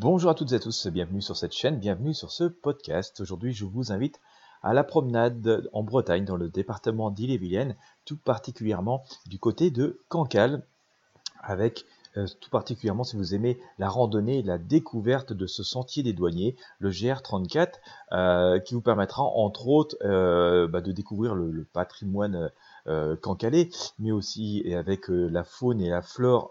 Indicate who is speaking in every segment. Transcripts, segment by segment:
Speaker 1: Bonjour à toutes et à tous, bienvenue sur cette chaîne, bienvenue sur ce podcast. Aujourd'hui, je vous invite à la promenade en Bretagne, dans le département d'Ille-et-Vilaine, tout particulièrement du côté de Cancale, avec euh, tout particulièrement si vous aimez la randonnée et la découverte de ce sentier des douaniers, le GR34, euh, qui vous permettra entre autres euh, bah, de découvrir le, patrimoine cancalais, mais aussi avec la faune et la flore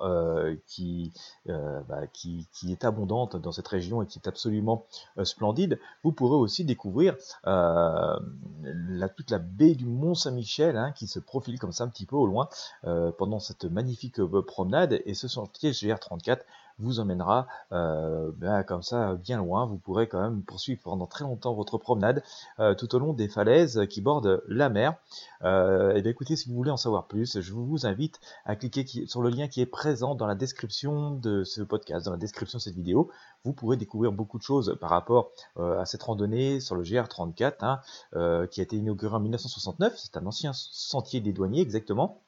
Speaker 1: qui, bah, qui, est abondante dans cette région et qui est absolument splendide. Vous pourrez aussi découvrir toute la baie du Mont Saint-Michel hein, qui se profile comme ça un petit peu au loin pendant cette magnifique promenade et ce sont GR34 vous emmènera euh, ben, comme ça bien loin. Vous pourrez quand même poursuivre pendant très longtemps votre promenade euh, tout au long des falaises qui bordent la mer. Euh, et bien écoutez, si vous voulez en savoir plus, je vous invite à cliquer sur le lien qui est présent dans la description de ce podcast, dans la description de cette vidéo. Vous pourrez découvrir beaucoup de choses par rapport à cette randonnée sur le GR34 hein, qui a été inauguré en 1969. C'est un ancien sentier des douaniers exactement.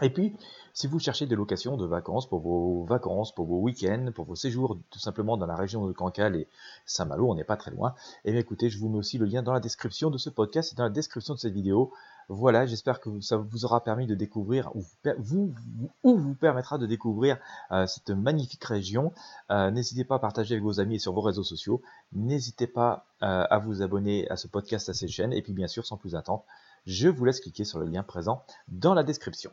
Speaker 1: Et puis, si vous cherchez des locations de vacances pour vos vacances, pour vos week-ends, pour vos séjours tout simplement dans la région de Cancale et Saint-Malo, on n'est pas très loin, et eh bien écoutez, je vous mets aussi le lien dans la description de ce podcast et dans la description de cette vidéo. Voilà, j'espère que ça vous aura permis de découvrir, ou vous, permettra de découvrir euh, cette magnifique région. Euh, n'hésitez pas à partager avec vos amis et sur vos réseaux sociaux. N'hésitez pas euh, à vous abonner à ce podcast, à cette chaîne. Et puis bien sûr, sans plus attendre, je vous laisse cliquer sur le lien présent dans la description.